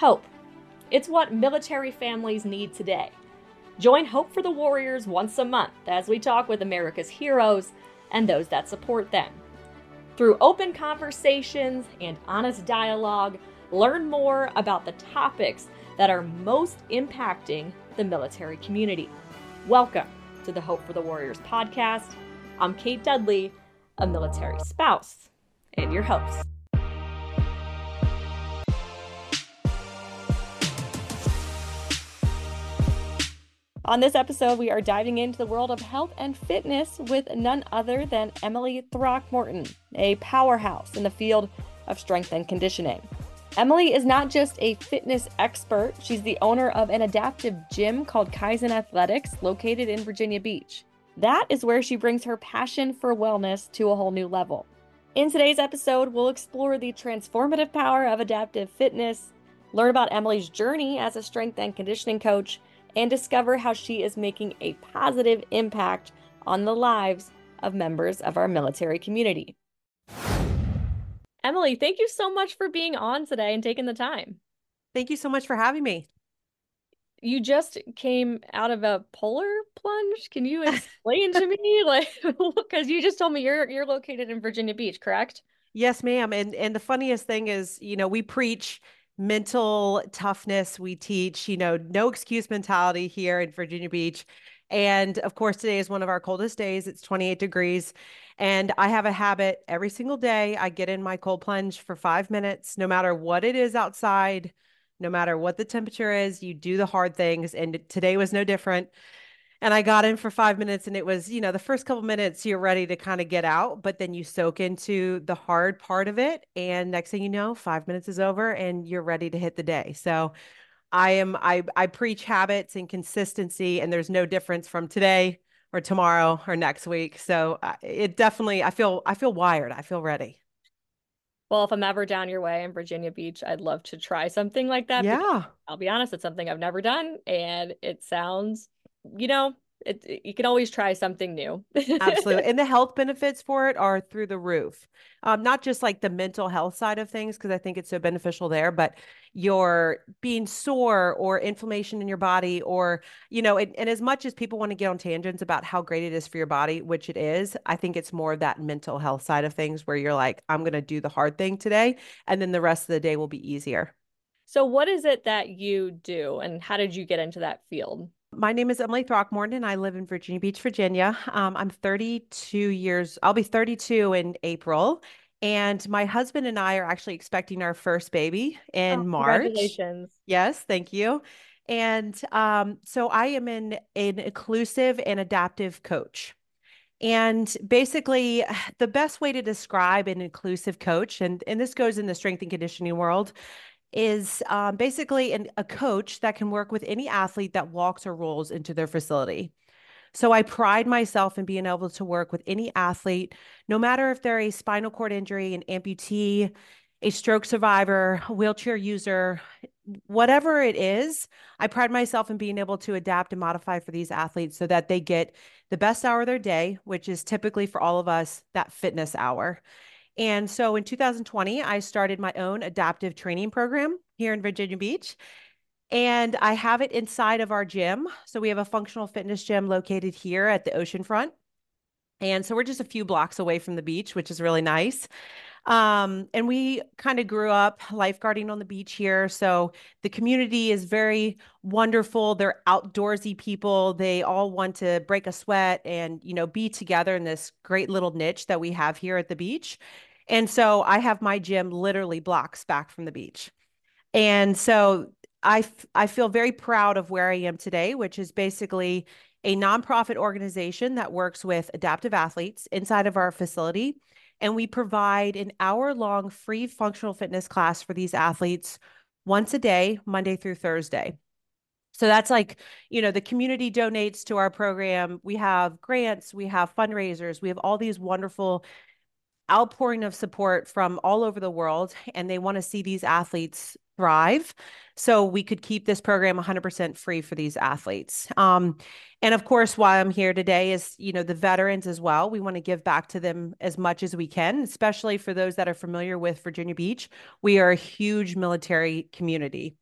Hope. It's what military families need today. Join Hope for the Warriors once a month as we talk with America's heroes and those that support them. Through open conversations and honest dialogue, learn more about the topics that are most impacting the military community. Welcome to the Hope for the Warriors podcast. I'm Kate Dudley, a military spouse, and your host. On this episode, we are diving into the world of health and fitness with none other than Emily Throckmorton, a powerhouse in the field of strength and conditioning. Emily is not just a fitness expert, she's the owner of an adaptive gym called Kaizen Athletics, located in Virginia Beach. That is where she brings her passion for wellness to a whole new level. In today's episode, we'll explore the transformative power of adaptive fitness, learn about Emily's journey as a strength and conditioning coach, and discover how she is making a positive impact on the lives of members of our military community. Emily, thank you so much for being on today and taking the time. Thank you so much for having me. You just came out of a polar plunge. Can you explain to me like cuz you just told me you're you're located in Virginia Beach, correct? Yes, ma'am. And and the funniest thing is, you know, we preach mental toughness. We teach, you know, no excuse mentality here in Virginia Beach. And of course, today is one of our coldest days. It's 28 degrees. And I have a habit every single day. I get in my cold plunge for five minutes, no matter what it is outside, no matter what the temperature is, you do the hard things. And today was no different and I got in for five minutes and it was, you know, the first couple minutes you're ready to kind of get out, but then you soak into the hard part of it. And next thing you know, five minutes is over and you're ready to hit the day. So I am, I, I preach habits and consistency, and there's no difference from today or tomorrow or next week. So it definitely, I feel, I feel wired. I feel ready. Well, if I'm ever down your way in Virginia Beach, I'd love to try something like that. Yeah. I'll be honest, it's something I've never done and it sounds you know, it, it, you can always try something new. Absolutely. And the health benefits for it are through the roof. Um, not just like the mental health side of things, because I think it's so beneficial there, but you're being sore or inflammation in your body, or, you know, and as much as people want to get on tangents about how great it is for your body, which it is, I think it's more of that mental health side of things where you're like, I'm going to do the hard thing today. And then the rest of the day will be easier. So, what is it that you do, and how did you get into that field? My name is Emily Throckmorton. and I live in Virginia Beach, Virginia. Um, I'm 32 years, I'll be 32 in April. And my husband and I are actually expecting our first baby in oh, March. Congratulations. Yes, thank you. And um, so I am an, an inclusive and adaptive coach. And basically, the best way to describe an inclusive coach, and, and this goes in the strength and conditioning world, is um, basically an, a coach that can work with any athlete that walks or rolls into their facility. So I pride myself in being able to work with any athlete, no matter if they're a spinal cord injury, an amputee, a stroke survivor, a wheelchair user, whatever it is. I pride myself in being able to adapt and modify for these athletes so that they get the best hour of their day, which is typically for all of us that fitness hour. And so in 2020, I started my own adaptive training program here in Virginia Beach. And I have it inside of our gym. So we have a functional fitness gym located here at the oceanfront. And so we're just a few blocks away from the beach, which is really nice. Um, and we kind of grew up lifeguarding on the beach here. So the community is very wonderful. They're outdoorsy people. They all want to break a sweat and, you know, be together in this great little niche that we have here at the beach. And so I have my gym literally blocks back from the beach. And so I, I feel very proud of where I am today, which is basically a nonprofit organization that works with adaptive athletes inside of our facility and we provide an hour long free functional fitness class for these athletes once a day, Monday through Thursday. So that's like, you know, the community donates to our program. We have grants, we have fundraisers, we have all these wonderful outpouring of support from all over the world. And they want to see these athletes thrive. So we could keep this program 100% free for these athletes. Um, and of course, why I'm here today is, you know, the veterans as well. We want to give back to them as much as we can, especially for those that are familiar with Virginia Beach. We are a huge military community.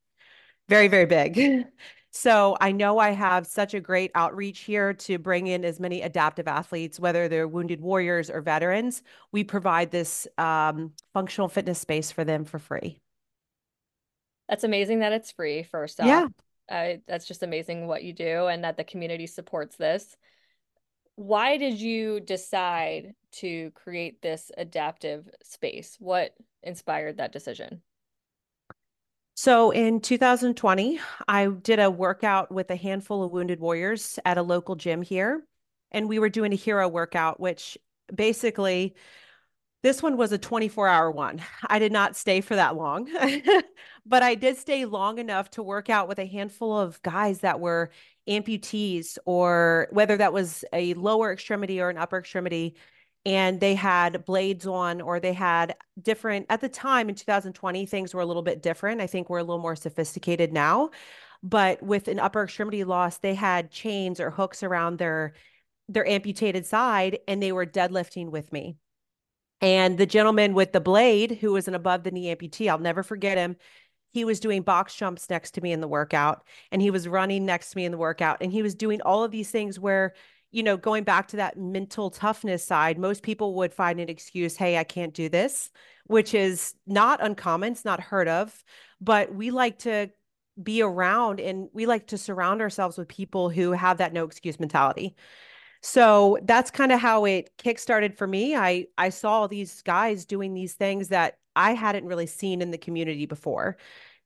Very, very big. So I know I have such a great outreach here to bring in as many adaptive athletes, whether they're wounded warriors or veterans. We provide this um, functional fitness space for them for free. That's amazing that it's free, first off. Yeah. Uh, that's just amazing what you do and that the community supports this. Why did you decide to create this adaptive space? What inspired that decision? So in 2020, I did a workout with a handful of wounded warriors at a local gym here. And we were doing a hero workout, which basically this one was a 24 hour one. I did not stay for that long, but I did stay long enough to work out with a handful of guys that were amputees, or whether that was a lower extremity or an upper extremity and they had blades on or they had different at the time in 2020 things were a little bit different. I think we're a little more sophisticated now but with an upper extremity loss they had chains or hooks around their their amputated side and they were deadlifting with me. And the gentleman with the blade who was an above the knee amputee i'll never forget him he was doing box jumps next to me in the workout and he was running next to me in the workout and he was doing all of these things where you know, going back to that mental toughness side, most people would find an excuse, hey, I can't do this, which is not uncommon. It's not heard of, but we like to be around and we like to surround ourselves with people who have that no excuse mentality. So that's kind of how it kickstarted for me. I I saw these guys doing these things that I hadn't really seen in the community before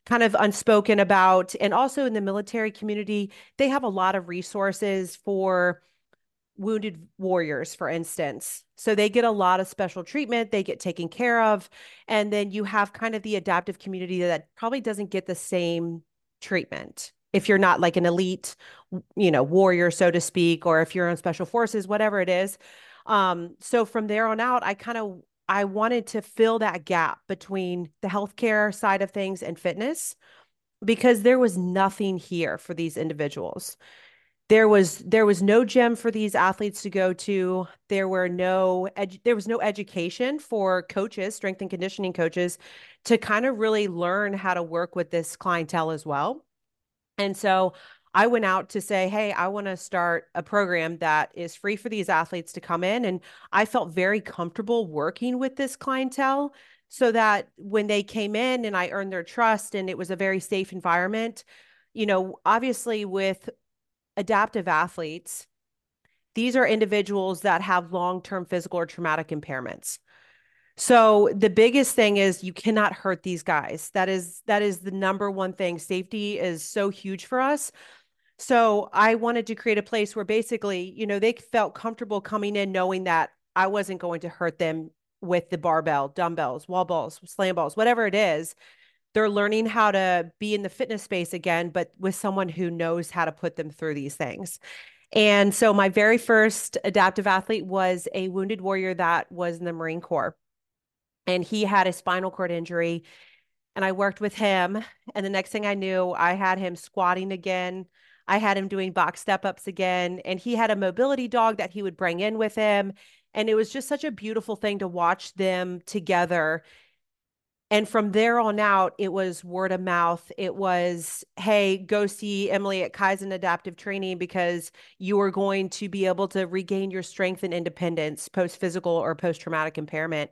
kind of unspoken about and also in the military community they have a lot of resources for wounded warriors, for instance. So they get a lot of special treatment, they get taken care of. And then you have kind of the adaptive community that probably doesn't get the same treatment if you're not like an elite, you know, warrior, so to speak, or if you're in special forces, whatever it is. Um, so from there on out, I kind of I wanted to fill that gap between the healthcare side of things and fitness because there was nothing here for these individuals there was there was no gym for these athletes to go to there were no edu- there was no education for coaches strength and conditioning coaches to kind of really learn how to work with this clientele as well and so I went out to say, Hey, I want to start a program that is free for these athletes to come in. And I felt very comfortable working with this clientele so that when they came in and I earned their trust and it was a very safe environment, you know, obviously with adaptive athletes, these are individuals that have long term physical or traumatic impairments. So the biggest thing is you cannot hurt these guys. That is that is the number one thing. Safety is so huge for us. So I wanted to create a place where basically, you know, they felt comfortable coming in knowing that I wasn't going to hurt them with the barbell, dumbbells, wall balls, slam balls, whatever it is they're learning how to be in the fitness space again, but with someone who knows how to put them through these things. And so my very first adaptive athlete was a wounded warrior that was in the Marine Corps. And he had a spinal cord injury. And I worked with him. And the next thing I knew, I had him squatting again. I had him doing box step ups again. And he had a mobility dog that he would bring in with him. And it was just such a beautiful thing to watch them together and from there on out, it was word of mouth. It was, hey, go see Emily at Kaizen Adaptive Training because you are going to be able to regain your strength and independence post physical or post traumatic impairment.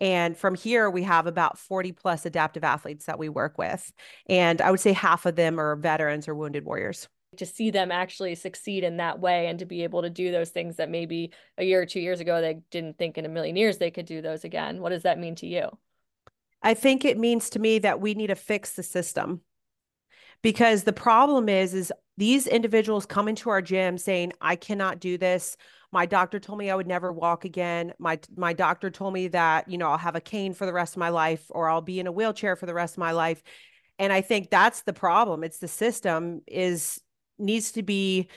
And from here, we have about 40 plus adaptive athletes that we work with. And I would say half of them are veterans or wounded warriors. To see them actually succeed in that way and to be able to do those things that maybe a year or two years ago they didn't think in a million years they could do those again. What does that mean to you? I think it means to me that we need to fix the system because the problem is is these individuals come into our gym saying I cannot do this. My doctor told me I would never walk again. My my doctor told me that, you know, I'll have a cane for the rest of my life or I'll be in a wheelchair for the rest of my life. And I think that's the problem. It's the system is needs to be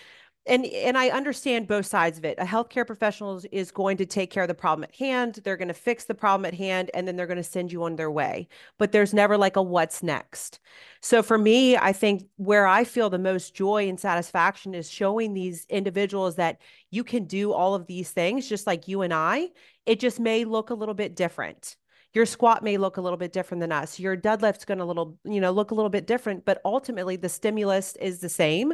and and I understand both sides of it. A healthcare professional is going to take care of the problem at hand. They're going to fix the problem at hand and then they're going to send you on their way. But there's never like a what's next. So for me, I think where I feel the most joy and satisfaction is showing these individuals that you can do all of these things just like you and I. It just may look a little bit different. your squat may look a little bit different than us your deadlift's going to little you know look a little bit different but ultimately the stimulus is the same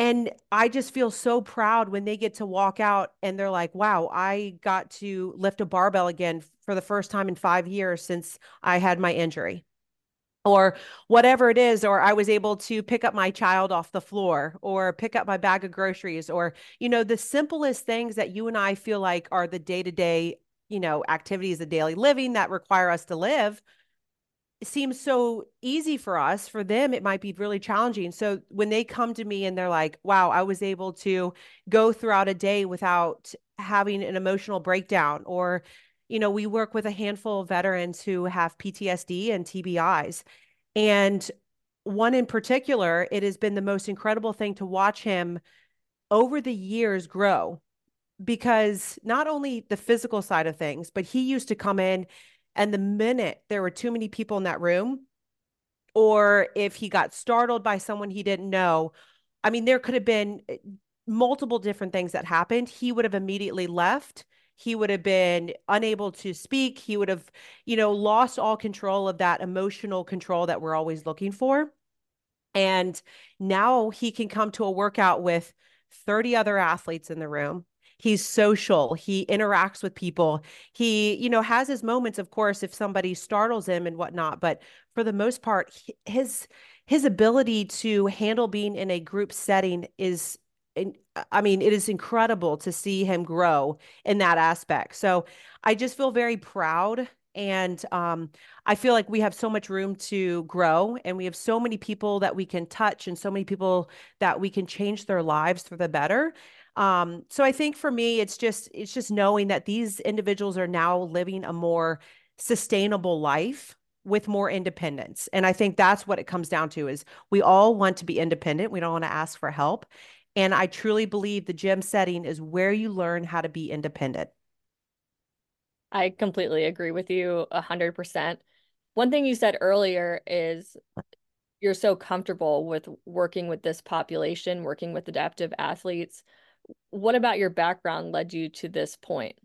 and I just feel so proud when they get to walk out and they're like, wow, I got to lift a barbell again for the first time in five years since I had my injury. Or whatever it is, or I was able to pick up my child off the floor, or pick up my bag of groceries, or, you know, the simplest things that you and I feel like are the day to day, you know, activities of daily living that require us to live seems so easy for us for them it might be really challenging. So when they come to me and they're like wow i was able to go throughout a day without having an emotional breakdown or you know we work with a handful of veterans who have ptsd and tbis and one in particular it has been the most incredible thing to watch him over the years grow. Because not only the physical side of things but he used to come in and the minute there were too many people in that room, or if he got startled by someone he didn't know, I mean, there could have been eh, multiple different things that happened. He would have immediately left. He would have been unable to speak. He would have, you know, lost all control of that emotional control that we're always looking for. And now he can come to a workout with 30 other athletes in the room he's social he interacts with people he you know has his moments of course if somebody startles him and whatnot but for the most part his his ability to handle being in a group setting is I mean, it is incredible to see him grow in that aspect. So I just feel very proud. And um, I feel like we have so much room to grow, and we have so many people that we can touch, and so many people that we can change their lives for the better. Um, so I think for me, it's just it's just knowing that these individuals are now living a more sustainable life with more independence. And I think that's what it comes down to is we all want to be independent. We don't want to ask for help. And I truly believe the gym setting is where you learn how to be independent. I completely agree with you a hundred percent. One thing you said earlier is you're so comfortable with working with this population, working with adaptive athletes what about your background led you to this point?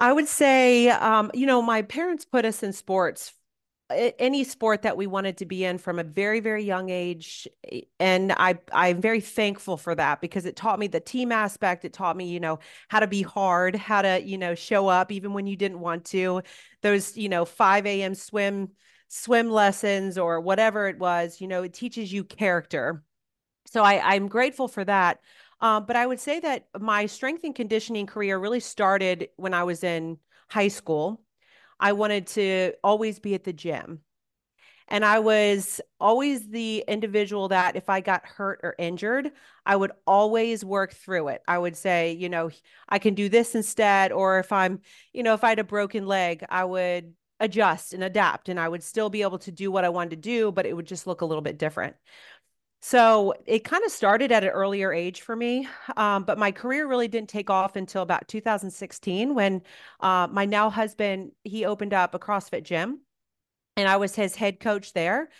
I would say, um, you know, my parents put us in sports, any sport that we wanted to be in from a very, very young age. And I, I'm very thankful for that because it taught me the team aspect. It taught me, you know, how to be hard, how to, you know, show up even when you didn't want to. Those, you know, 5 a.m. swim, swim lessons or whatever it was, you know, it teaches you character so I, I'm grateful for that. Um, but I would say that my strength and conditioning career really started when I was in high school. I wanted to always be at the gym. And I was always the individual that if I got hurt or injured, I would always work through it. I would say, you know, I can do this instead. Or if I'm, you know, if I had a broken leg, I would adjust and adapt and I would still be able to do what I wanted to do, but it would just look a little bit different. So it kind of started at an earlier age for me, um, but my career really didn't take off until about 2016 when uh, my now husband he opened up a CrossFit gym, and I was his head coach there.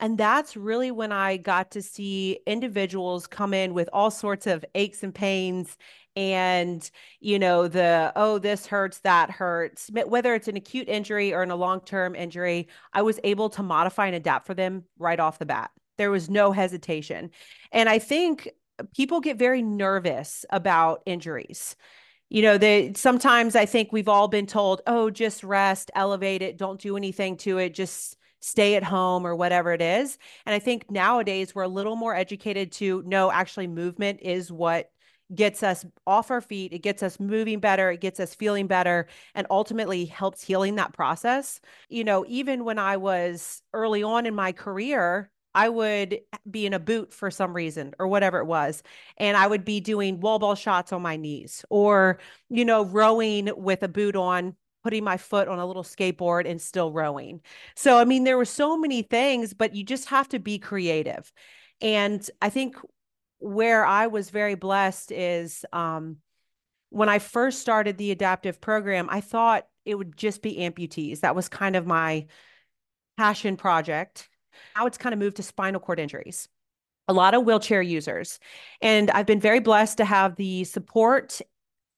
And that's really when I got to see individuals come in with all sorts of aches and pains and you know the oh this hurts that hurts whether it's an acute injury or in a long-term injury i was able to modify and adapt for them right off the bat there was no hesitation. And I think people get very nervous about injuries. You know, they sometimes I think we've all been told, "Oh, just rest, elevate it, don't do anything to it, just stay at home or whatever it is." And I think nowadays we're a little more educated to know actually movement is what gets us off our feet, it gets us moving better, it gets us feeling better, and ultimately helps healing that process. You know, even when I was early on in my career, I would be in a boot for some reason or whatever it was. And I would be doing wall ball shots on my knees or, you know, rowing with a boot on, putting my foot on a little skateboard and still rowing. So, I mean, there were so many things, but you just have to be creative. And I think where I was very blessed is um, when I first started the adaptive program, I thought it would just be amputees. That was kind of my passion project now it's kind of moved to spinal cord injuries. A lot of wheelchair users. And I've been very blessed to have the support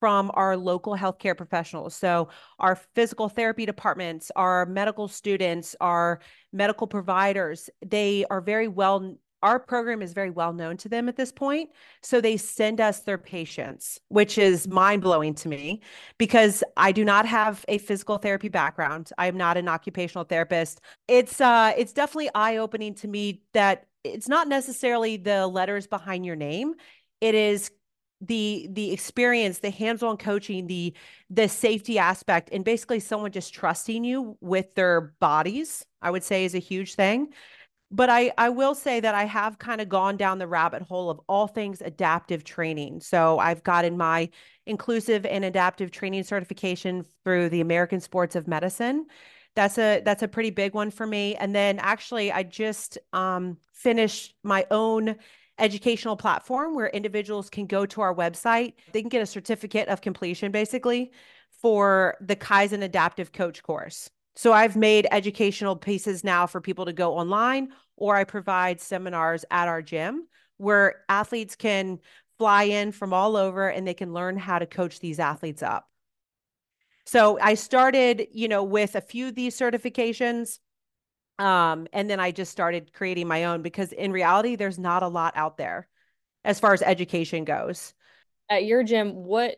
from our local healthcare professionals. So, our physical therapy departments, our medical students, our medical providers, they are very well our program is very well known to them at this point. So they send us their patients, which is mind blowing to me because I do not have a physical therapy background. I am not an occupational therapist. It's uh it's definitely eye opening to me that it's not necessarily the letters behind your name. It is the the experience the hands-on coaching the the safety aspect and basically someone just trusting you with their bodies i would say is a huge thing but I, I will say that I have kind of gone down the rabbit hole of all things adaptive training. So I've gotten my inclusive and adaptive training certification through the American Sports of Medicine. That's a that's a pretty big one for me. And then actually I just um, finished my own educational platform where individuals can go to our website. They can get a certificate of completion basically for the Kaizen Adaptive Coach course. So I've made educational pieces now for people to go online, or I provide seminars at our gym where athletes can fly in from all over and they can learn how to coach these athletes up. So I started, you know, with a few of these certifications. Um, and then I just started creating my own because in reality, there's not a lot out there as far as education goes. At your gym, what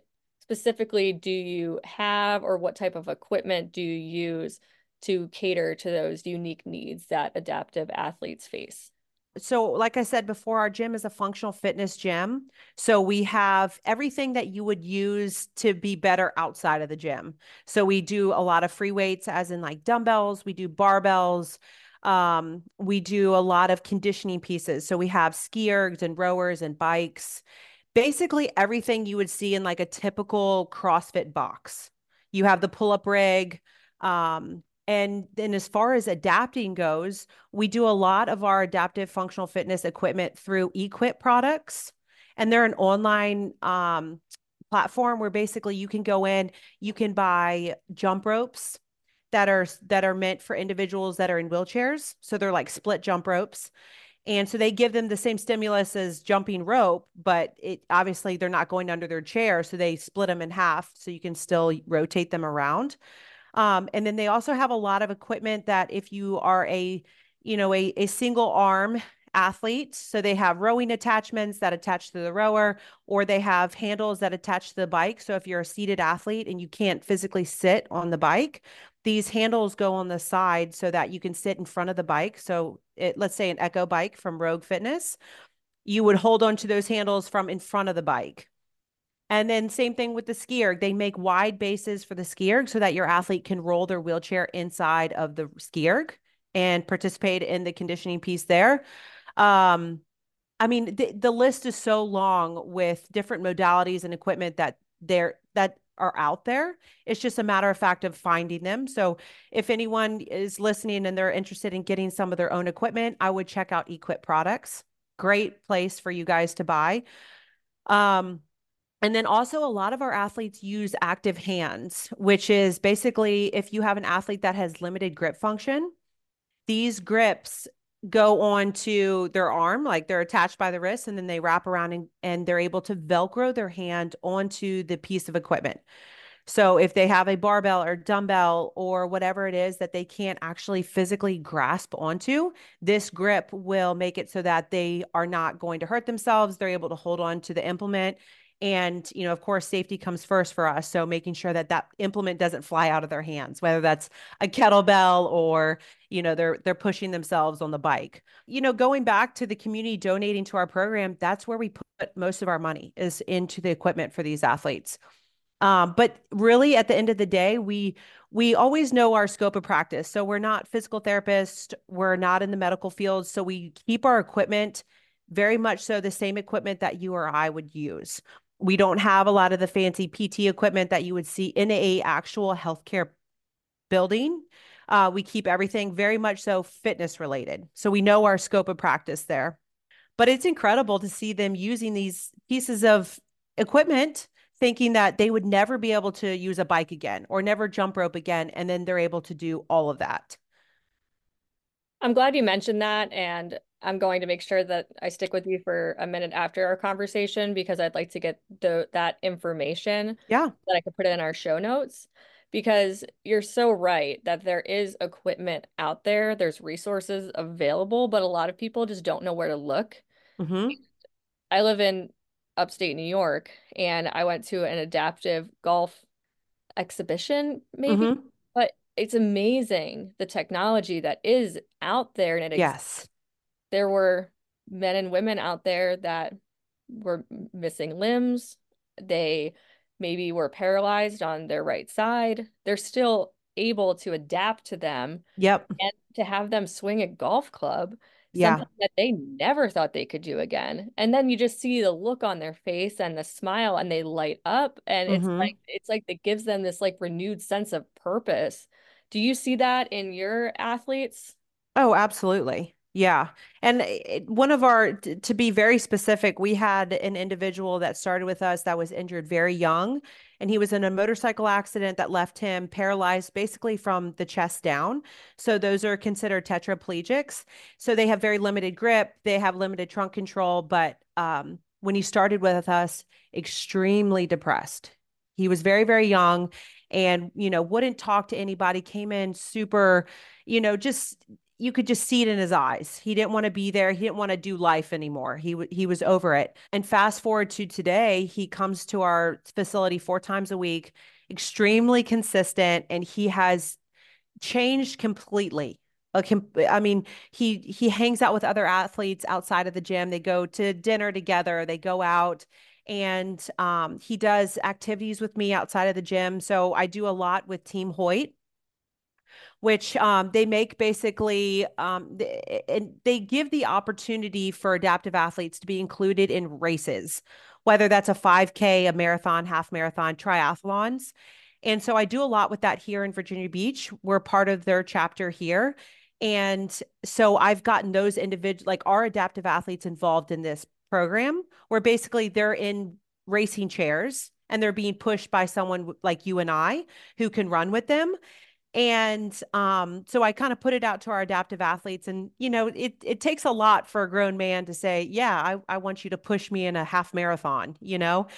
specifically do you have or what type of equipment do you use to cater to those unique needs that adaptive athletes face? So, like I said before, our gym is a functional fitness gym. So, we have everything that you would use to be better outside of the gym. So, we do a lot of free weights, as in like dumbbells, we do barbells, um, we do a lot of conditioning pieces. So, we have ski ergs and rowers and bikes basically everything you would see in like a typical CrossFit box. You have the pull up rig. Um, and then as far as adapting goes, we do a lot of our adaptive functional fitness equipment through Equip products. And they're an online um, platform where basically you can go in, you can buy jump ropes that are that are meant for individuals that are in wheelchairs. So they're like split jump ropes. And so they give them the same stimulus as jumping rope, but it obviously they're not going under their chair. So they split them in half so you can still rotate them around. Um, and then they also have a lot of equipment that if you are a, you know, a, a single arm athlete, so they have rowing attachments that attach to the rower, or they have handles that attach to the bike. So if you're a seated athlete and you can't physically sit on the bike, these handles go on the side so that you can sit in front of the bike. So it, let's say an Echo bike from Rogue Fitness, you would hold on to those handles from in front of the bike. And then same thing with the ski erg. They make wide bases for the ski erg so that your athlete can roll their wheelchair inside of the ski erg and participate in the conditioning piece there. Um, I mean, the, the list is so long with different modalities and equipment that there that are out there. It's just a matter of fact of finding them. So if anyone is listening and they're interested in getting some of their own equipment, I would check out Equip Products. Great place for you guys to buy. Um, and then also, a lot of our athletes use active hands, which is basically if you have an athlete that has limited grip function, these grips go on to their arm, like they're attached by the wrist, and then they wrap around and, and they're able to Velcro their hand onto the piece of equipment. So if they have a barbell or dumbbell or whatever it is that they can't actually physically grasp onto, this grip will make it so that they are not going to hurt themselves. They're able to hold on to the implement. And, you know, of course, safety comes first for us. So making sure that that implement doesn't fly out of their hands, whether that's a kettlebell or, you know, they're they're pushing themselves on the bike. You know, going back to the community donating to our program, that's where we put most of our money is into the equipment for these athletes. Um, but really, at the end of the day, we we always know our scope of practice. So we're not physical therapists. We're not in the medical field. So we keep our equipment very much so the same equipment that you or I would use. We don't have a lot of the fancy PT equipment that you would see in a actual healthcare building. Uh, we keep everything very much so fitness related. So we know our scope of practice there. But it's incredible to see them using these pieces of equipment thinking that they would never be able to use a bike again or never jump rope again. And then they're able to do all of that. I'm glad you mentioned that. And I'm going to make sure that I stick with you for a minute after our conversation because I'd like to get the that information Yeah. that I could put in our show notes because you're so right that there is equipment out there, there's resources available, but a lot of people just don't know where to look. Mm-hmm. I live in upstate New York and I went to an adaptive golf exhibition maybe, Mm-hmm. but it's amazing the technology that is out there and it Yes. There were men and women out there that were missing limbs. They maybe were paralyzed on their right side. They're still able to adapt to them Yep. and to have them swing a golf club, Yeah. something that they never thought they could do again. And then you just see the look on their face and the smile and they light up and it's Mhm. like it's like it gives them this like renewed sense of purpose. Do you see that in your athletes? Oh, absolutely. Yeah. And it, one of our, to be very specific, we had an individual that started with us that was injured very young. And he was in a motorcycle accident that left him paralyzed basically from the chest down. So those are considered tetraplegics. So they have very limited grip, they have limited trunk control. But um, when he started with us, extremely depressed. He was very, very young and, you know, wouldn't talk to anybody, came in super, you know, just you could just see it in his eyes. He didn't want to be there. He didn't want to do life anymore. He w- he was over it. And fast forward to today, he comes to our facility four times a week, extremely consistent, and he has changed completely. I mean, he he hangs out with other athletes outside of the gym. They go to dinner together. They go out, and um, he does activities with me outside of the gym. So I do a lot with Team Hoyt which um, they make basically um, th- and they give the opportunity for adaptive athletes to be included in races, whether that's a 5K, a marathon, half marathon, triathlons. And so I do a lot with that here in Virginia Beach. We're part of their chapter here. And so I've gotten those individual, like our adaptive athletes involved in this program, where basically they're in racing chairs and they're being pushed by someone like you and I who can run with them. And um, so I kind of put it out to our adaptive athletes. And, you know, it it takes a lot for a grown man to say, yeah, I, I want you to push me in a half marathon, you know?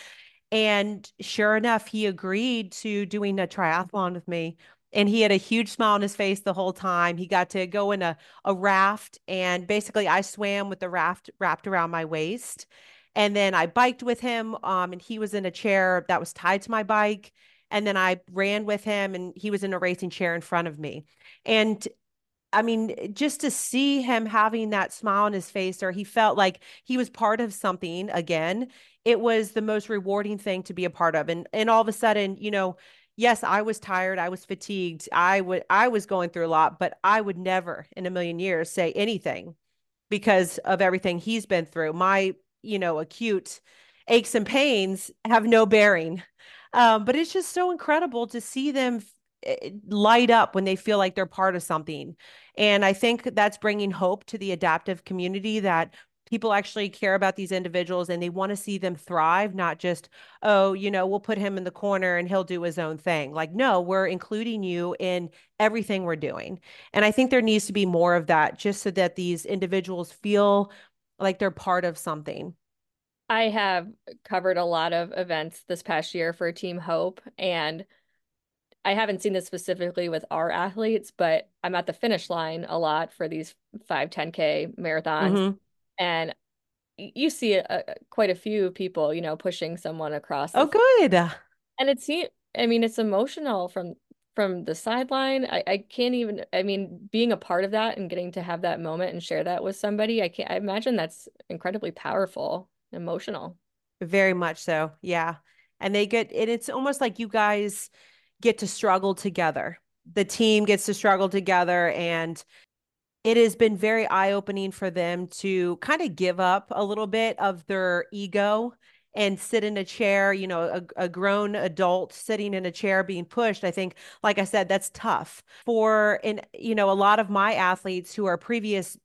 And sure enough, he agreed to doing a triathlon with me. And he had a huge smile on his face the whole time. He got to go in a, a raft, and basically, I swam with the raft wrapped around my waist. And then I biked with him, um, and he was in a chair that was tied to my bike. And then I ran with him, and he was in a racing chair in front of me. And I mean, just to see him having that smile on his face, or he felt like he was part of something again, it was the most rewarding thing to be a part of. And and all of a sudden, you know, yes, I was tired, I was fatigued, I would I was going through a lot, but I would never in a million years say anything because of everything he's been through. My, you know, acute aches and pains have no bearing. Um, but it's just so incredible to see them eh, light up when they feel like they're part of something. And I think that's bringing hope to the adaptive community that people actually care about these individuals and they want to see them thrive, not just, oh, you know, we'll put him in the corner and he'll do his own thing. Like, no, we're including you in everything we're doing. And I think there needs to be more of that just so that these individuals feel like they're part of something. I have covered a lot of events this past year for Team Hope, and I haven't seen this specifically with our athletes, but I'm at the finish line a lot for these 5, 10K marathons. Mhm. And you see a- quite a few people, you know, pushing someone across Oh, good. and it's I mean, it's emotional from from the sideline. I, I can't even, I mean, being a part of that and getting to have that moment and share that with somebody, I can't, I imagine that's incredibly powerful, emotional. Very much so. Yeah. And they get and it's almost like you guys get to struggle together. The team gets to struggle together and it has been very eye-opening for them to kind of give up a little bit of their ego and sit in a chair, you know, a, a grown adult sitting in a chair being pushed. I think, like I said, that's tough for, and, you know, a lot of my athletes who are previous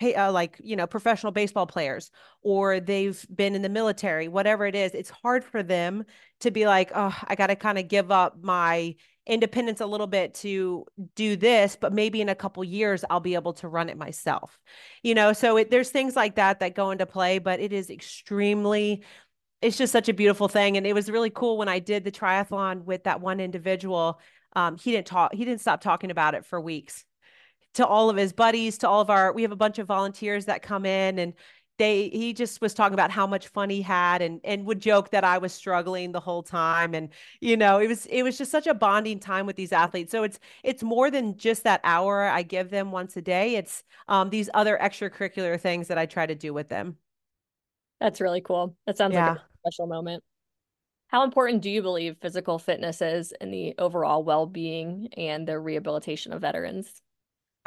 pay, uh, like you know professional baseball players or they've been in the military whatever it is it's hard for them to be like oh i got to kind of give up my independence a little bit to do this but maybe in a couple years i'll be able to run it myself. You know so it, there's things like that that go into play but it is extremely it's just such a beautiful thing and it was really cool when i did the triathlon with that one individual um, he didn't talk he didn't stop talking about it for weeks to all of his buddies to all of our we have a bunch of volunteers that come in and they he just was talking about how much fun he had and and would joke that I was struggling the whole time. And you know it was it was just such a bonding time with these athletes. So it's it's more than just that hour I give them once a day. It's um, these other extracurricular things that I try to do with them. That's really cool. That sounds yeah. like a special moment. How important do you believe physical fitness is in the overall well-being and the rehabilitation of veterans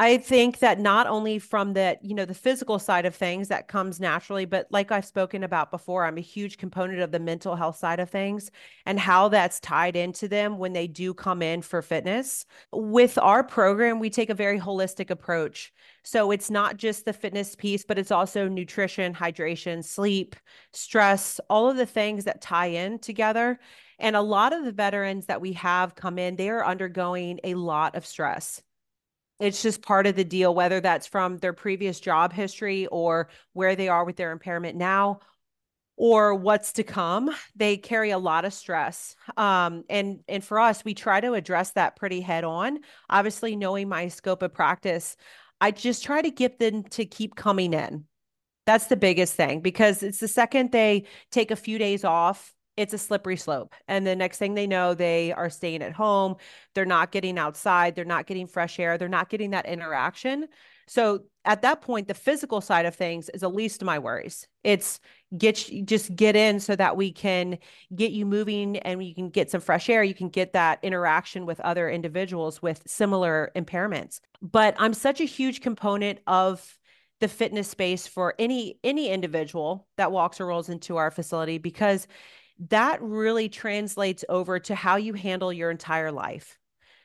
I think that not only from the, you know, the physical side of things that comes naturally, but like I've spoken about before, I'm a huge component of the mental health side of things and how that's tied into them when they do come in for fitness. With our program, we take a very holistic approach. So it's not just the fitness piece, but it's also nutrition, hydration, sleep, stress, all of the things that tie in together. And a lot of the veterans that we have come in, they are undergoing a lot of stress it's just part of the deal, whether that's from their previous job history or where they are with their impairment now or what's to come. They carry a lot of stress um, and and for us we try to address that pretty head on. Obviously knowing my scope of practice i just try to get them to keep coming in. That's the biggest thing because it's the second they take a few days off it's a slippery slope. And the next thing they know, they are staying at home. They're not getting outside. They're not getting fresh air. They're not getting that interaction. So at that point, the physical side of things is the least of my worries. It's get just get in so that we can get you moving and you can get some fresh air. You can get that interaction with other individuals with similar impairments. But I'm such a huge component of the fitness space for any any individual that walks or rolls into our facility because that really translates over to how you handle your entire life.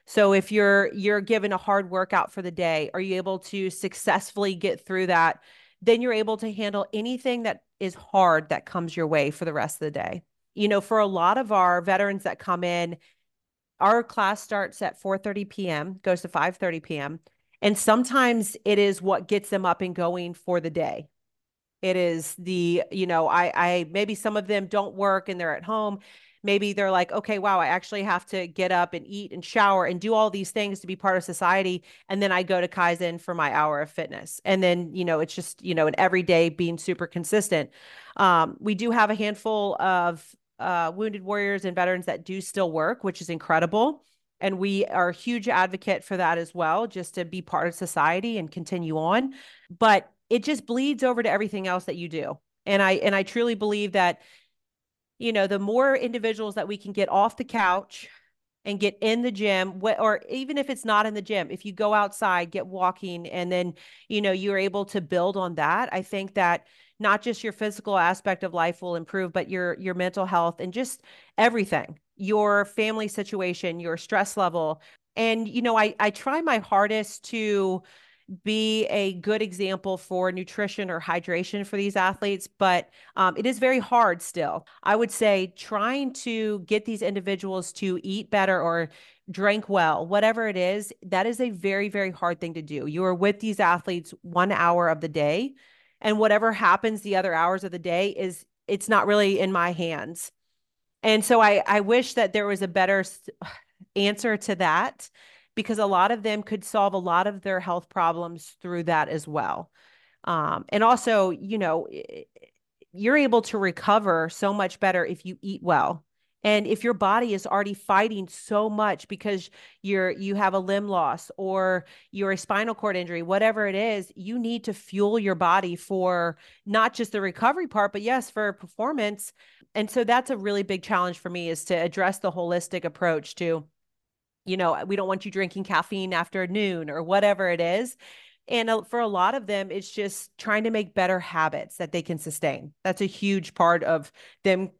So if you're you're given a hard workout for the day, are you able to successfully get through that? Then you're able to handle anything that is hard that comes your way for the rest of the day. You know, for a lot of our veterans that come in, our class starts at 4:30 p.m., goes to 5:30 p.m., and sometimes it is what gets them up and going for the day. It is the, you know, I, I, maybe some of them don't work and they're at home. Maybe they're like, okay, wow, I actually have to get up and eat and shower and do all these things to be part of society. And then I go to Kaizen for my hour of fitness. And then, you know, it's just, you know, an everyday being super consistent. Um, we do have a handful of uh, wounded warriors and veterans that do still work, which is incredible and we are a huge advocate for that as well just to be part of society and continue on but it just bleeds over to everything else that you do. And I and I truly believe that you know, the more individuals that we can get off the couch and get in the gym or even if it's not in the gym if you go outside get walking and then you know you're able to build on that i think that not just your physical aspect of life will improve but your your mental health and just everything your family situation your stress level and you know i i try my hardest to be a good example for nutrition or hydration for these athletes, but um, it is very hard still. I would say trying to get these individuals to eat better or drink well, whatever it is, that is a very, very hard thing to do. You are with these athletes one hour of the day, and whatever happens the other hours of the day is it's not really in my hands. And so I, I wish that there was a better answer to that because a lot of them could solve a lot of their health problems through that as well. Um, and also, you know, you're able to recover so much better if you eat well. And if your body is already fighting so much because you're you have a limb loss or you're a spinal cord injury, whatever it is, you need to fuel your body for not just the recovery part, but yes, for performance. And so that's a really big challenge for me is to address the holistic approach to you know, we don't want you drinking caffeine after noon or whatever it is. And uh, for a lot of them, it's just trying to make better habits that they can sustain. That's a huge part of them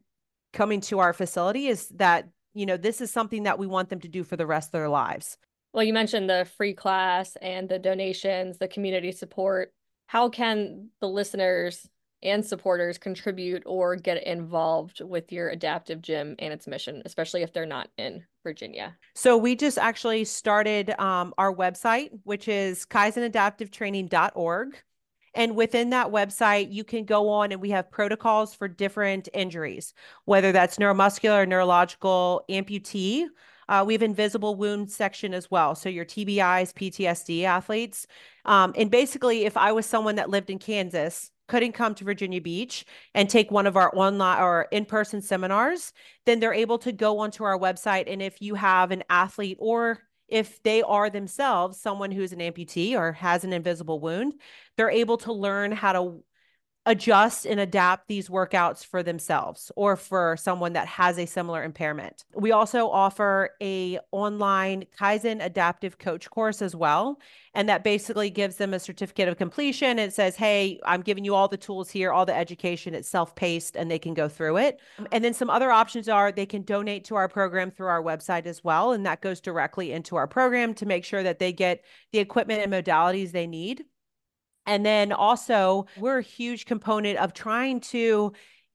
coming to our facility is that, you know, this is something that we want them to do for the rest of their lives. Well, you mentioned the free class and the donations, the community support. How can the listeners and supporters contribute or get involved with your adaptive gym and its mission, especially if they're not in Virginia? So we just actually started um, our website, which is kaizenadaptivetraining.org. And within that website, you can go on and we have protocols for different injuries, whether that's neuromuscular, neurological, amputee. Uh, we have invisible wound section as well. So your TBIs, PTSD athletes. Um, and basically, if I was someone that lived in Kansas couldn't come to Virginia Beach and take one of our online or in-person seminars, then they're able to go onto our website. And if you have an athlete or if they are themselves someone who's an amputee or has an invisible wound, they're able to learn how to adjust and adapt these workouts for themselves or for someone that has a similar impairment. We also offer a online Kaizen adaptive coach course as well, and that basically gives them a certificate of completion. It says, "Hey, I'm giving you all the tools here, all the education. It's self-paced and they can go through it." Mm-hmm. And then some other options are they can donate to our program through our website as well, and that goes directly into our program to make sure that they get the equipment and modalities they need. And then also, we're a huge component of trying to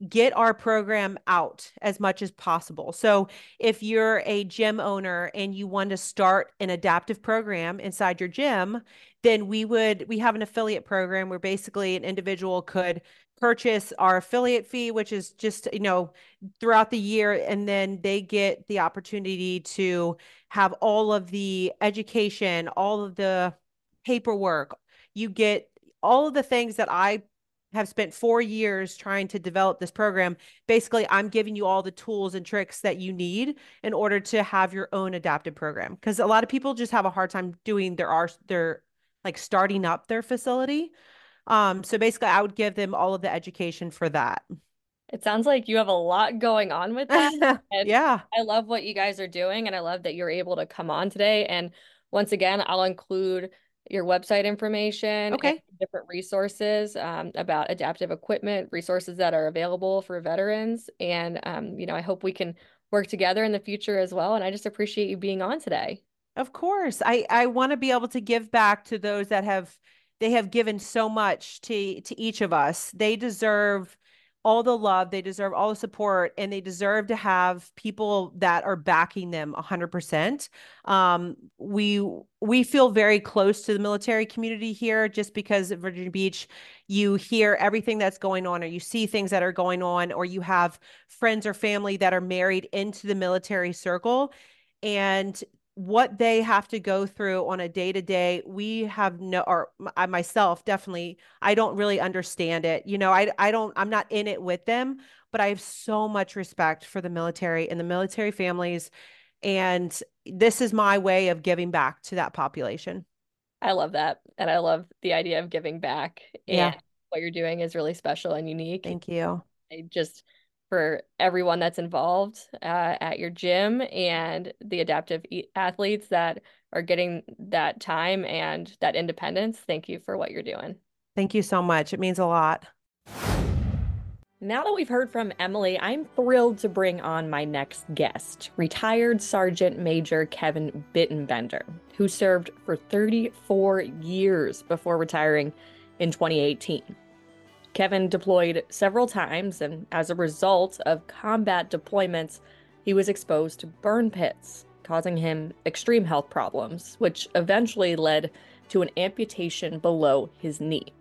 get our program out as much as possible. So, if you're a gym owner and you want to start an adaptive program inside your gym, then we would we have an affiliate program where basically an individual could purchase our affiliate fee which is just you know throughout the year and then they get the opportunity to have all of the education all of the paperwork you get all of the things that I have spent four years trying to develop this program. Basically, I'm giving you all the tools and tricks that you need in order to have your own adaptive program. Because a lot of people just have a hard time doing their are their like starting up their facility. Um, so basically, I would give them all of the education for that. It sounds like you have a lot going on with that. yeah. I love what you guys are doing, and I love that you're able to come on today. And once again, I'll include your website information, okay, different resources um, about adaptive equipment, resources that are available for veterans, and um, you know, I hope we can work together in the future as well. And I just appreciate you being on today. Of course, I I want to be able to give back to those that have they have given so much to to each of us. They deserve all the love, they deserve all the support, and they deserve to have people that are backing them 100%. Um, we we feel very close to the military community here, just because at Virginia Beach, you hear everything that's going on, or you see things that are going on, or you have friends or family that are married into the military circle, and what they have to go through on a day to day we have no or I myself definitely I don't really understand it you know I I don't I'm not in it with them but I have so much respect for the military and the military families and this is my way of giving back to that population. I love that and I love the idea of giving back and yeah. what you're doing is really special and unique. Thank you. I just for everyone that's involved uh, at your gym and the adaptive e- athletes that are getting that time and that independence. Thank you for what you're doing. Thank you so much. It means a lot. Now that we've heard from Emily, I'm thrilled to bring on my next guest, retired Sergeant Major Kevin Bittenbender, who served for 34 years before retiring in 2018. Kevin deployed several times, and as a result of combat deployments, he was exposed to burn pits, causing him extreme health problems, which eventually led to an amputation below his knee.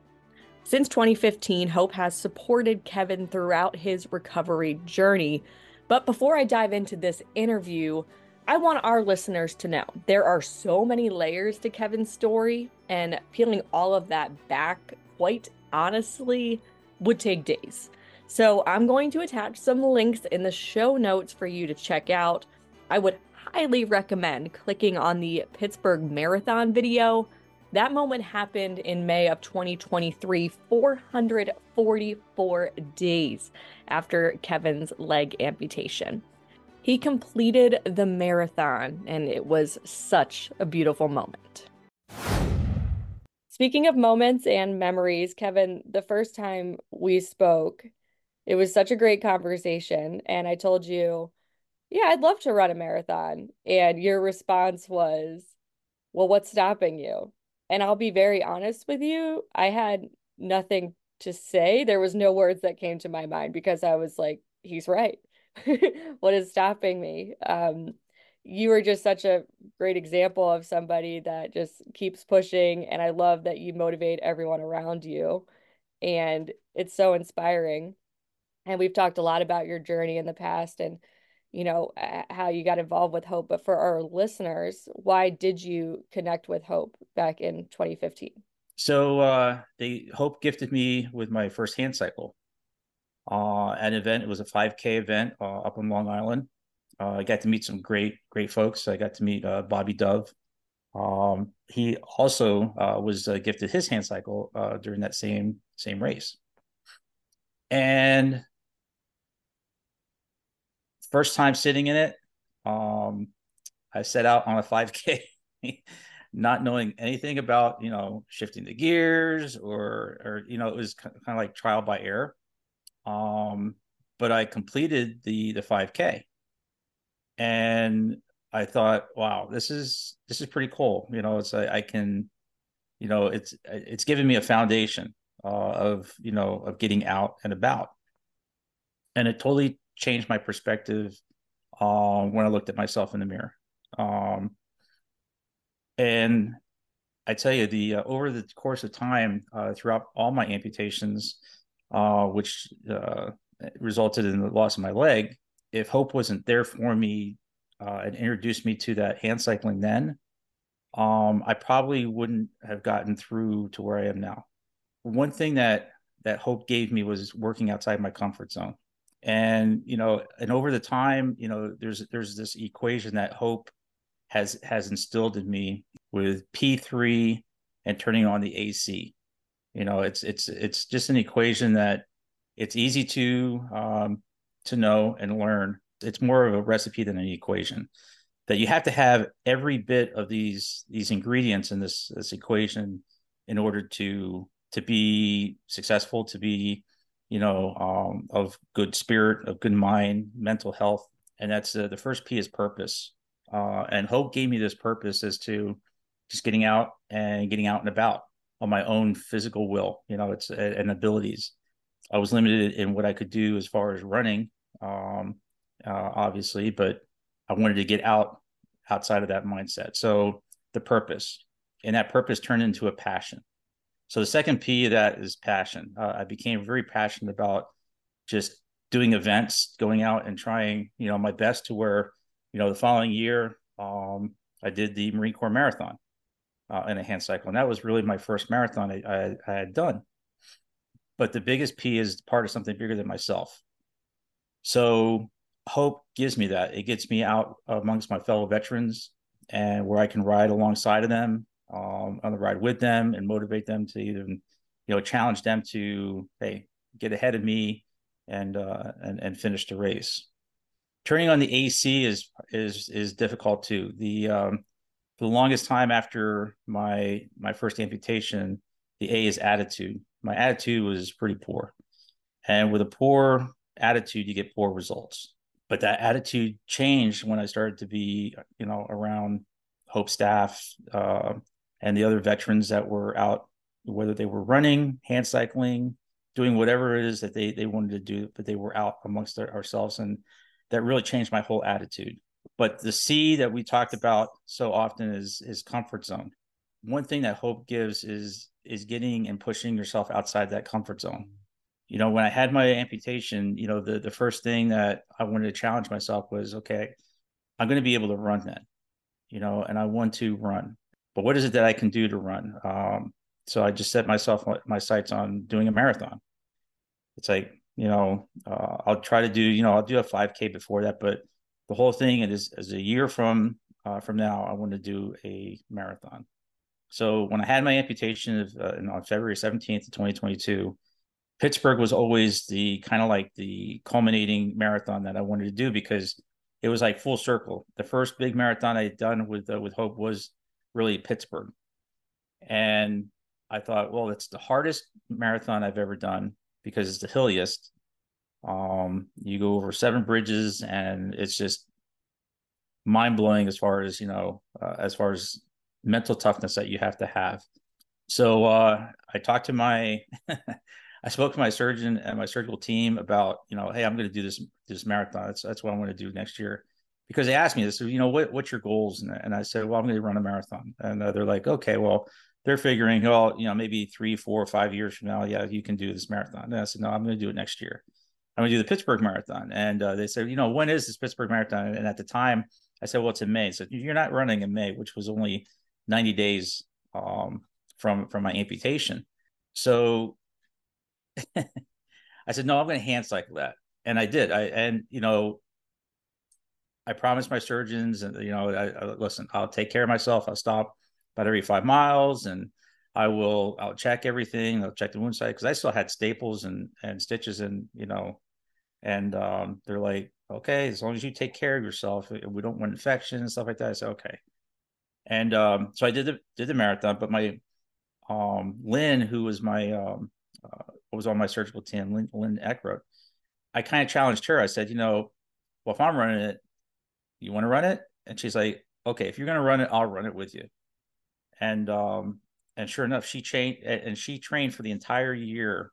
Since 2015, Hope has supported Kevin throughout his recovery journey. But before I dive into this interview, I want our listeners to know there are so many layers to Kevin's story, and peeling all of that back quite honestly would take days. So I'm going to attach some links in the show notes for you to check out. I would highly recommend clicking on the Pittsburgh Marathon video. That moment happened in May of 2023, 444 days after Kevin's leg amputation. He completed the marathon, and it was such a beautiful moment. Speaking of moments and memories, Kevin, the first time we spoke, it was such a great conversation. And I told you, yeah, I'd love to run a marathon. And your response was, well, what's stopping you? And I'll be very honest with you, I had nothing to say. There was no words that came to my mind because I was like, he's right. what is stopping me? Um, you are just such a great example of somebody that just keeps pushing. And I love that you motivate everyone around you. And it's so inspiring. And we've talked a lot about your journey in the past and, you know, how you got involved with Hope. But for our listeners, why did you connect with Hope back in 2015? So uh, they Hope gifted me with my first hand cycle. Uh, an event. It was a 5K event uh, up in Long Island. Uh, I got to meet some great, great folks. I got to meet uh, Bobby Dove. Um, he also uh, was uh, gifted his hand cycle uh, during that same same race. And first time sitting in it, um, I set out on a 5K, not knowing anything about you know shifting the gears or or you know it was kind of like trial by error. Um, but I completed the the 5K and I thought, wow, this is this is pretty cool. You know, it's I, I can, you know, it's it's given me a foundation uh, of you know of getting out and about, and it totally changed my perspective uh, when I looked at myself in the mirror. Um, and I tell you, the uh, over the course of time, uh, throughout all my amputations, uh, which uh, resulted in the loss of my leg, if Hope wasn't there for me uh, and introduced me to that hand cycling then, um, I probably wouldn't have gotten through to where I am now. One thing that that Hope gave me was working outside my comfort zone, and you know, and over the time, you know, there's there's this equation that Hope has has instilled in me with P three and turning on the AC. You know, it's it's it's just an equation that it's easy to um, to know and learn. It's more of a recipe than an equation. That you have to have every bit of these these ingredients in this this equation in order to to be successful, to be you know um, of good spirit, of good mind, mental health, and that's uh, the first P is purpose. Uh, and hope gave me this purpose as to just getting out and getting out and about on my own physical will, you know, it's and abilities. I was limited in what I could do as far as running, um, uh, obviously, but I wanted to get out outside of that mindset. So the purpose, and that purpose turned into a passion. So the second P of that is passion. Uh, I became very passionate about just doing events, going out and trying, you know, my best to where, you know, the following year, um, I did the Marine Corps Marathon uh, in a hand cycle, and that was really my first marathon I, I, I had done. But the biggest P is part of something bigger than myself. So hope gives me that. It gets me out amongst my fellow veterans and where I can ride alongside of them, um, on the ride with them and motivate them to even, you know, challenge them to, hey, get ahead of me and uh, and and finish the race. Turning on the AC is is is difficult too. The um, for the longest time after my my first amputation, the A is attitude my attitude was pretty poor. And with a poor attitude, you get poor results. But that attitude changed when I started to be, you know, around Hope staff uh, and the other veterans that were out, whether they were running, hand cycling, doing whatever it is that they they wanted to do, but they were out amongst their, ourselves, and that really changed my whole attitude. But the C that we talked about so often is is comfort zone. One thing that hope gives is is getting and pushing yourself outside that comfort zone. You know, when I had my amputation, you know, the the first thing that I wanted to challenge myself was, okay, I'm going to be able to run then, you know, and I want to run. But what is it that I can do to run? Um, so I just set myself my sights on doing a marathon. It's like, you know, uh, I'll try to do, you know, I'll do a 5K before that, but the whole thing is, is a year from uh, from now, I want to do a marathon. So when I had my amputation of, uh, on February 17th of 2022, Pittsburgh was always the kind of like the culminating marathon that I wanted to do because it was like full circle. The first big marathon I had done with uh, with Hope was really Pittsburgh, and I thought, well, it's the hardest marathon I've ever done because it's the hilliest. Um, you go over seven bridges, and it's just mind blowing as far as you know, uh, as far as mental toughness that you have to have. So uh, I talked to my I spoke to my surgeon and my surgical team about, you know, hey, I'm going to do this this marathon. That's that's what I'm going to do next year, because they asked me this, you know, what what's your goals? And, and I said, well, I'm going to run a marathon. And uh, they're like, okay, well, they're figuring, oh, you know, maybe three, four, or five years from now, yeah, you can do this marathon. And I said, no, I'm going to do it next year. I'm going to do the Pittsburgh Marathon. And uh, they said, you know, when is this Pittsburgh Marathon? And at the time, I said, well, it's in May. So you're not running in May, which was only 90 days um, from from my amputation. So I said, no, I'm going to hand cycle that. And I did. I, and, you know, I promised my surgeons and, you know, I, I, listen, I'll take care of myself. I'll stop about every five miles and I will, I'll check everything. I'll check the wound site. Cause I still had staples and, and stitches and, you know, and um, they're like, okay, as long as you take care of yourself, we don't want infection and stuff like that. I said, okay. And um, so I did the, did the marathon, but my, um, Lynn, who was my, um, uh, was on my surgical team, Lynn, Lynn Eckroat, I kind of challenged her. I said, you know, well, if I'm running it, you want to run it? And she's like, okay, if you're going to run it, I'll run it with you. And, um, and sure enough, she trained and she trained for the entire year.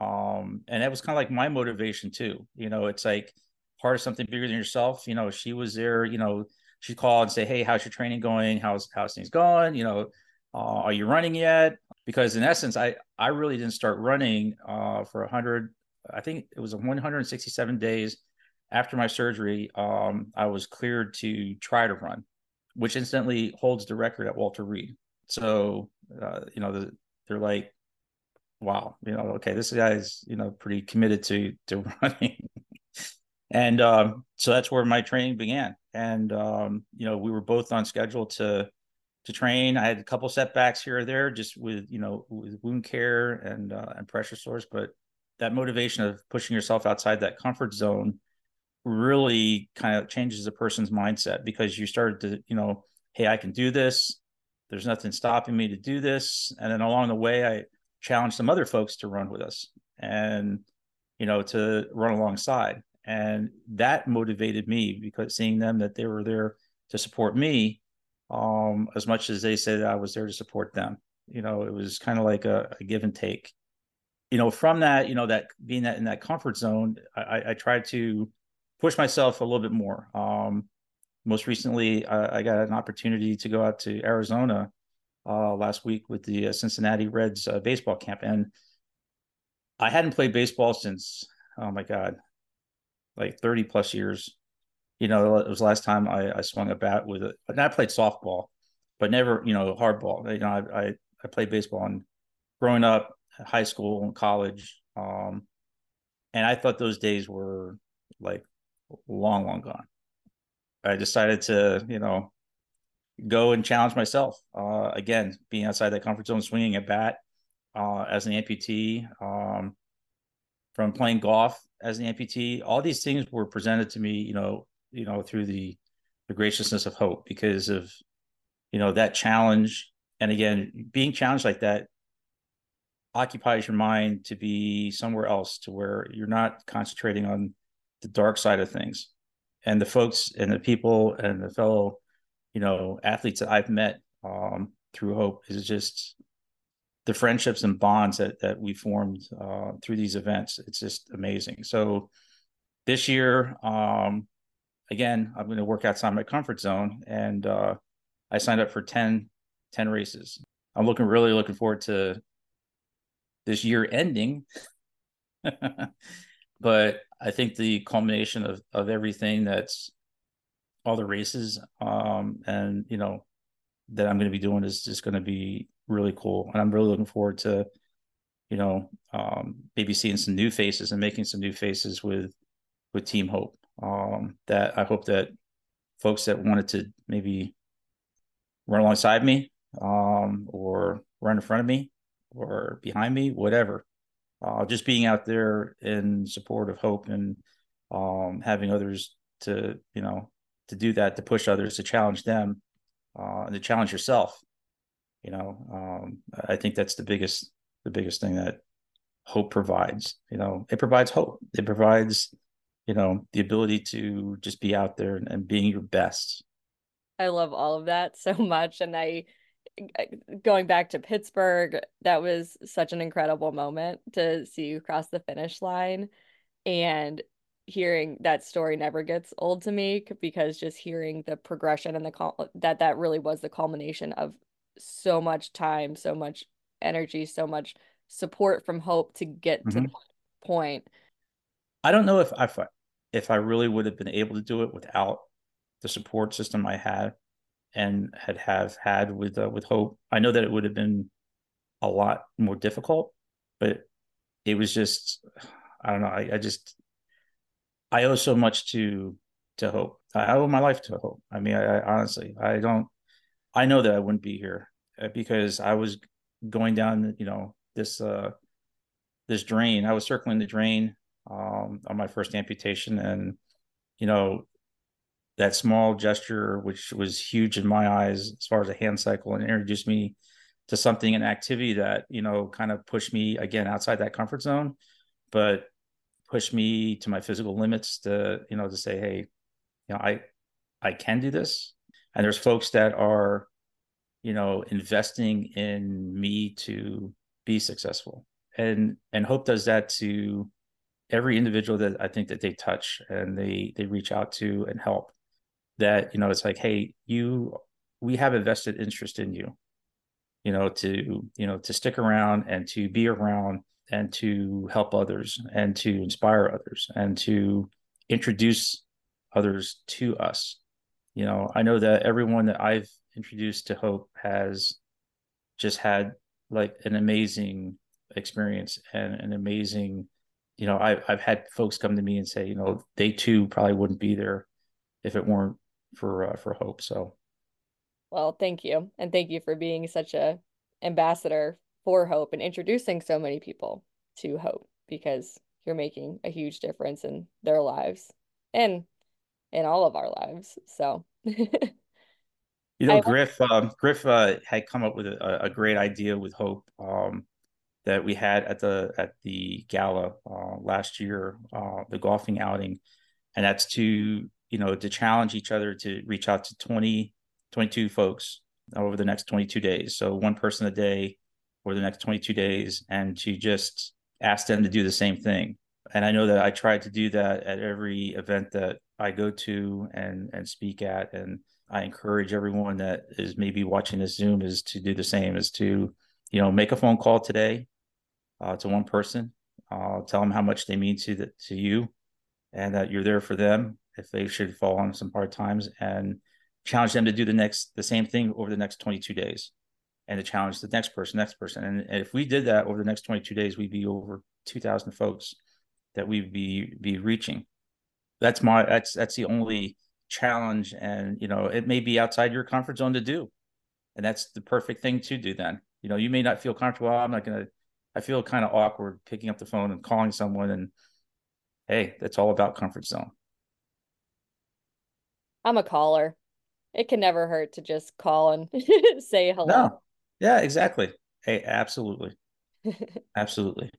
Um, and that was kind of like my motivation too. You know, it's like part of something bigger than yourself. You know, she was there, you know, she'd call and say, Hey, how's your training going? How's, how's things going? You know, uh, are you running yet? Because in essence, I, I really didn't start running uh, for 100, I think it was 167 days after my surgery. Um, I was cleared to try to run, which instantly holds the record at Walter Reed. So, uh, you know, the, they're like, wow, you know, okay, this guy's, you know, pretty committed to, to running. and um, so that's where my training began. And, um, you know, we were both on schedule to, to train. I had a couple setbacks here or there, just with you know with wound care and uh, and pressure sores, but that motivation of pushing yourself outside that comfort zone really kind of changes a person's mindset because you started to you know, hey, I can do this. There's nothing stopping me to do this, and then along the way, I challenged some other folks to run with us and you know to run alongside and that motivated me because seeing them that they were there to support me um, as much as they said that I was there to support them. You know, it was kind of like a, a, give and take. You know, from that, you know, that being that in that comfort zone, I, I tried to push myself a little bit more. Um, most recently, I, I, got an opportunity to go out to Arizona uh, last week with the uh, Cincinnati Reds uh, baseball camp, and I hadn't played baseball since oh my god, like thirty plus years you know, it was last time I, I swung a bat with it. And I played softball, but never, you know, hardball. You know, I, I, I played baseball and growing up, high school and college. Um, and I thought those days were like long, long gone. I decided to, you know, go and challenge myself. Uh, again, being outside that comfort zone, swinging a bat uh, as an amputee, um, from playing golf as an amputee, all these things were presented to me, you know, you know through the the graciousness of hope because of you know that challenge. And again being challenged like that occupies your mind to be somewhere else to where you're not concentrating on the dark side of things. And the folks and the people and the fellow you know athletes that i've met um, through hope is just the friendships and bonds that that we formed uh, through these events. It's just amazing. So this year um, again, I'm going to work outside my comfort zone. And uh, I signed up for 10, 10 races. I'm looking really looking forward to this year ending. but I think the culmination of, of everything that's all the races um, and, you know, that I'm going to be doing is just going to be really cool. And I'm really looking forward to, you know, um, maybe seeing some new faces and making some new faces with, with Team Hope um, that I hope that folks that wanted to maybe run alongside me um, or run in front of me or behind me, whatever. Uh, just being out there in support of hope and um, having others to, you know, to do that, to push others, to challenge them, uh, and to challenge yourself. You know, um, I think that's the biggest, the biggest thing that hope provides. You know, it provides hope. It provides you know the ability to just be out there and, and being your best i love all of that so much and i going back to Pittsburgh, that was such an incredible moment to see you cross the finish line. And hearing that story never gets old to me because just hearing the progression and the that that really was the culmination of so much time, so much energy, so much support from Hope to get mm-hmm. to the point. I don't know if I if I really would have been able to do it without the support system I had and had have had with uh, with Hope. I know that it would have been a lot more difficult, but it was just I don't know. I, I just I owe so much to to Hope. I owe my life to Hope. I mean, I, I honestly I don't. I know that I wouldn't be here uh, because I was going down, you know, this uh this drain. I was circling the drain um, on my first amputation, and you know, that small gesture, which was huge in my eyes as far as a hand cycle, and introduced me to something, an activity that you know kind of pushed me again outside that comfort zone, but pushed me to my physical limits to you know to say, hey, you know, I I can do this, and there's folks that are you know investing in me to be successful. And and hope does that to every individual that i think that they touch and they they reach out to and help that you know it's like hey you we have a vested interest in you you know to you know to stick around and to be around and to help others and to inspire others and to introduce others to us. You know i know that everyone that i've introduced to hope has just had like an amazing experience and an amazing you know I've, I've had folks come to me and say you know they too probably wouldn't be there if it weren't for uh, for hope so. Well thank you and thank you for being such a ambassador for hope and introducing so many people to hope because you're making a huge difference in their lives and in all of our lives so. You know, I, Griff um, Griff uh, had come up with a, a, great idea with Hope um, that we had at the at the gala uh, last year, uh, the golfing outing, and that's to you know to challenge each other to reach out to 20, 22 folks over the next 22 days. So one person a day for the next 22 days, and to just ask them to do the same thing. And I know that I tried to do that at every event that I go to and and speak at and I encourage everyone that is maybe watching this Zoom is to do the same, is to, you know, make a phone call today uh, to one person, uh, tell them how much they mean to the, to you, and that you're there for them if they should fall on some hard times, and challenge them to do the next the same thing over the next 22 days, and to challenge the next person, next person, and, and if we did that over the next 22 days, we'd be over 2,000 folks that we'd be be reaching. That's my that's that's the only challenge and you know it may be outside your comfort zone to do. And that's the perfect thing to do then. You know you may not feel comfortable i'm not going to i feel kind of awkward picking up the phone and calling someone and hey that's all about comfort zone. I'm a caller. It can never hurt to just call and say hello. No. yeah exactly. Hey absolutely. Absolutely.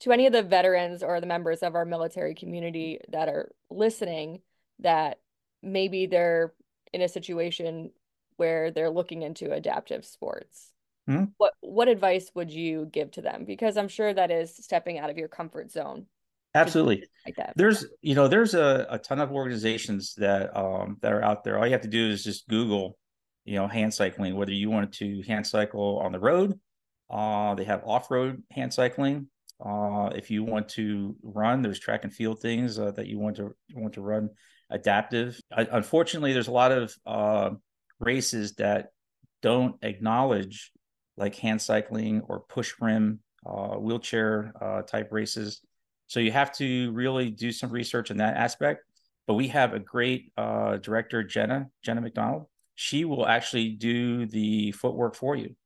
To any of the veterans or the members of our military community that are listening that maybe they're in a situation where they're looking into adaptive sports. Hmm? What what advice would you give to them? Because I'm sure that is stepping out of your comfort zone. Absolutely. Like that. There's you know there's a, a ton of organizations that um that are out there. All you have to do is just Google, you know, hand cycling. Whether you want to hand cycle on the road, uh, they have off road hand cycling. Uh, if you want to run, there's track and field things uh, that you want to want to run adaptive. I, unfortunately, there's a lot of uh, races that don't acknowledge like hand cycling or push rim uh, wheelchair uh, type races. So you have to really do some research in that aspect. But we have a great uh, director, Jenna Jenna McDonald. She will actually do the footwork for you.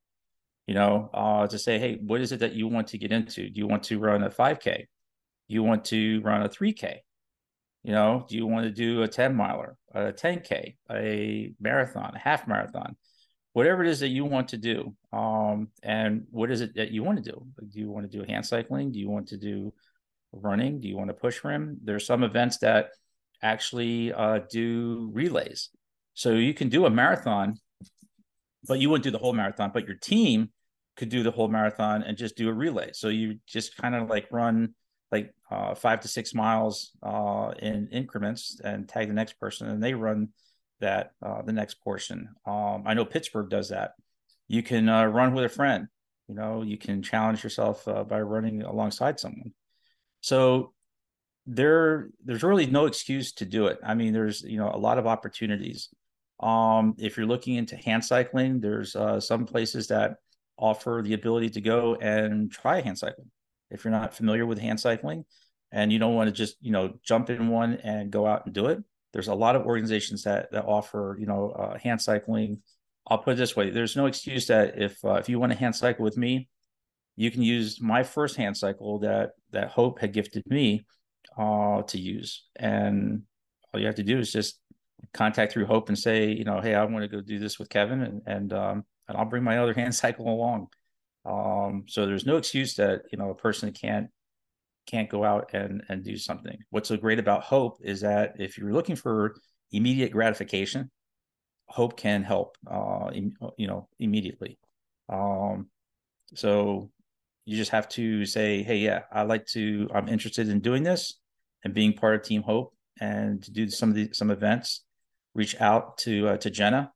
You know, uh, to say, hey, what is it that you want to get into? Do you want to run a 5K? You want to run a 3K? You know, do you want to do a 10 miler, a 10K, a marathon, a half marathon, whatever it is that you want to do? Um, and what is it that you want to do? Do you want to do hand cycling? Do you want to do running? Do you want to push rim? There's some events that actually uh, do relays. So you can do a marathon but you wouldn't do the whole marathon, but your team could do the whole marathon and just do a relay. So you just kind of like run like uh, five to six miles uh, in increments and tag the next person, and they run that uh, the next portion. Um, I know Pittsburgh does that. You can uh, run with a friend. You know, you can challenge yourself uh, by running alongside someone. So there, there's really no excuse to do it. I mean, there's you know a lot of opportunities. Um, if you're looking into hand cycling, there's uh, some places that offer the ability to go and try hand cycling. If you're not familiar with hand cycling and you don't want to just, you know, jump in one and go out and do it, there's a lot of organizations that that offer, you know, uh, hand cycling. I'll put it this way: there's no excuse that if uh, if you want to hand cycle with me, you can use my first hand cycle that that Hope had gifted me uh, to use, and all you have to do is just contact through Hope and say, you know, hey, I want to go do this with Kevin, and and um, and I'll bring my other hand cycle along. Um, so there's no excuse that you know a person can't can't go out and and do something. What's so great about Hope is that if you're looking for immediate gratification, Hope can help. Uh, Im, you know, immediately. Um, so you just have to say, hey, yeah, I like to. I'm interested in doing this and being part of Team Hope and to do some of the some events. Reach out to uh, to Jenna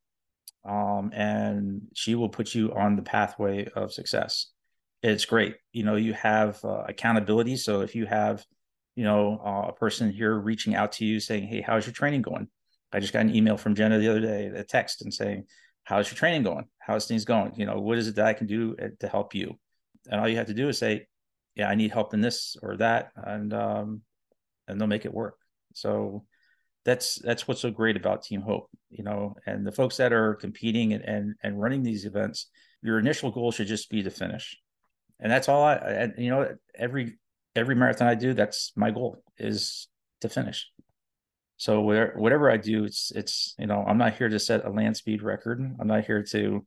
um, and she will put you on the pathway of success. It's great. You know, you have uh, accountability. So if you have, you know, uh, a person here reaching out to you saying, "Hey, how's your training going?" I just got an email from Jenna the other day, a text, and saying, "How's your training going? How's things going? You know, what is it that I can do uh, to help you?" And all you have to do is say, "Yeah, I need help in this or that," and um, and they'll make it work. So that's that's what's so great about Team Hope, you know, and the folks that are competing and and, and running these events, your initial goal should just be to finish, and that's all I. And you know, every every marathon I do, that's my goal is to finish. So where, whatever I do, it's it's you know, I'm not here to set a land speed record. I'm not here to,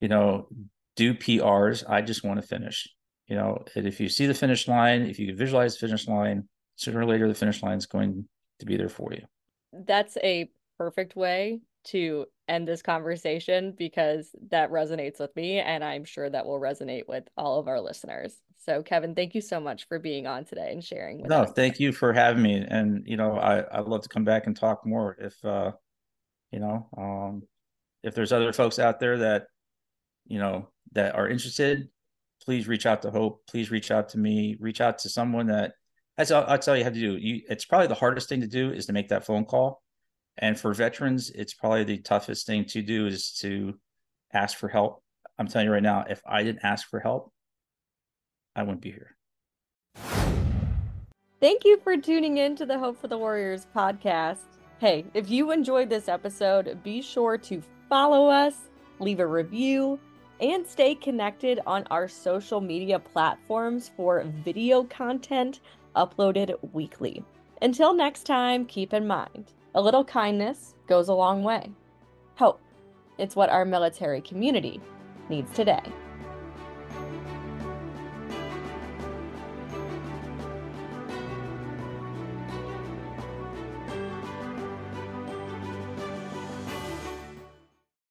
you know, do PRs. I just want to finish. You know, and if you see the finish line, if you visualize the finish line, sooner or later the finish line is going to be there for you that's a perfect way to end this conversation because that resonates with me and I'm sure that will resonate with all of our listeners. So Kevin, thank you so much for being on today and sharing with no, us. No, thank you for having me. And you know, I, I'd love to come back and talk more if uh you know, um if there's other folks out there that you know that are interested, please reach out to Hope. Please reach out to me. Reach out to someone that that's all, that's all you have to do. You, it's probably the hardest thing to do is to make that phone call. And for veterans, it's probably the toughest thing to do is to ask for help. I'm telling you right now, if I didn't ask for help, I wouldn't be here. Thank you for tuning in to the Hope for the Warriors podcast. Hey, if you enjoyed this episode, be sure to follow us, leave a review, and stay connected on our social media platforms for video content uploaded weekly. Until next time, keep in mind a little kindness goes a long way. Hope. It's what our military community needs today.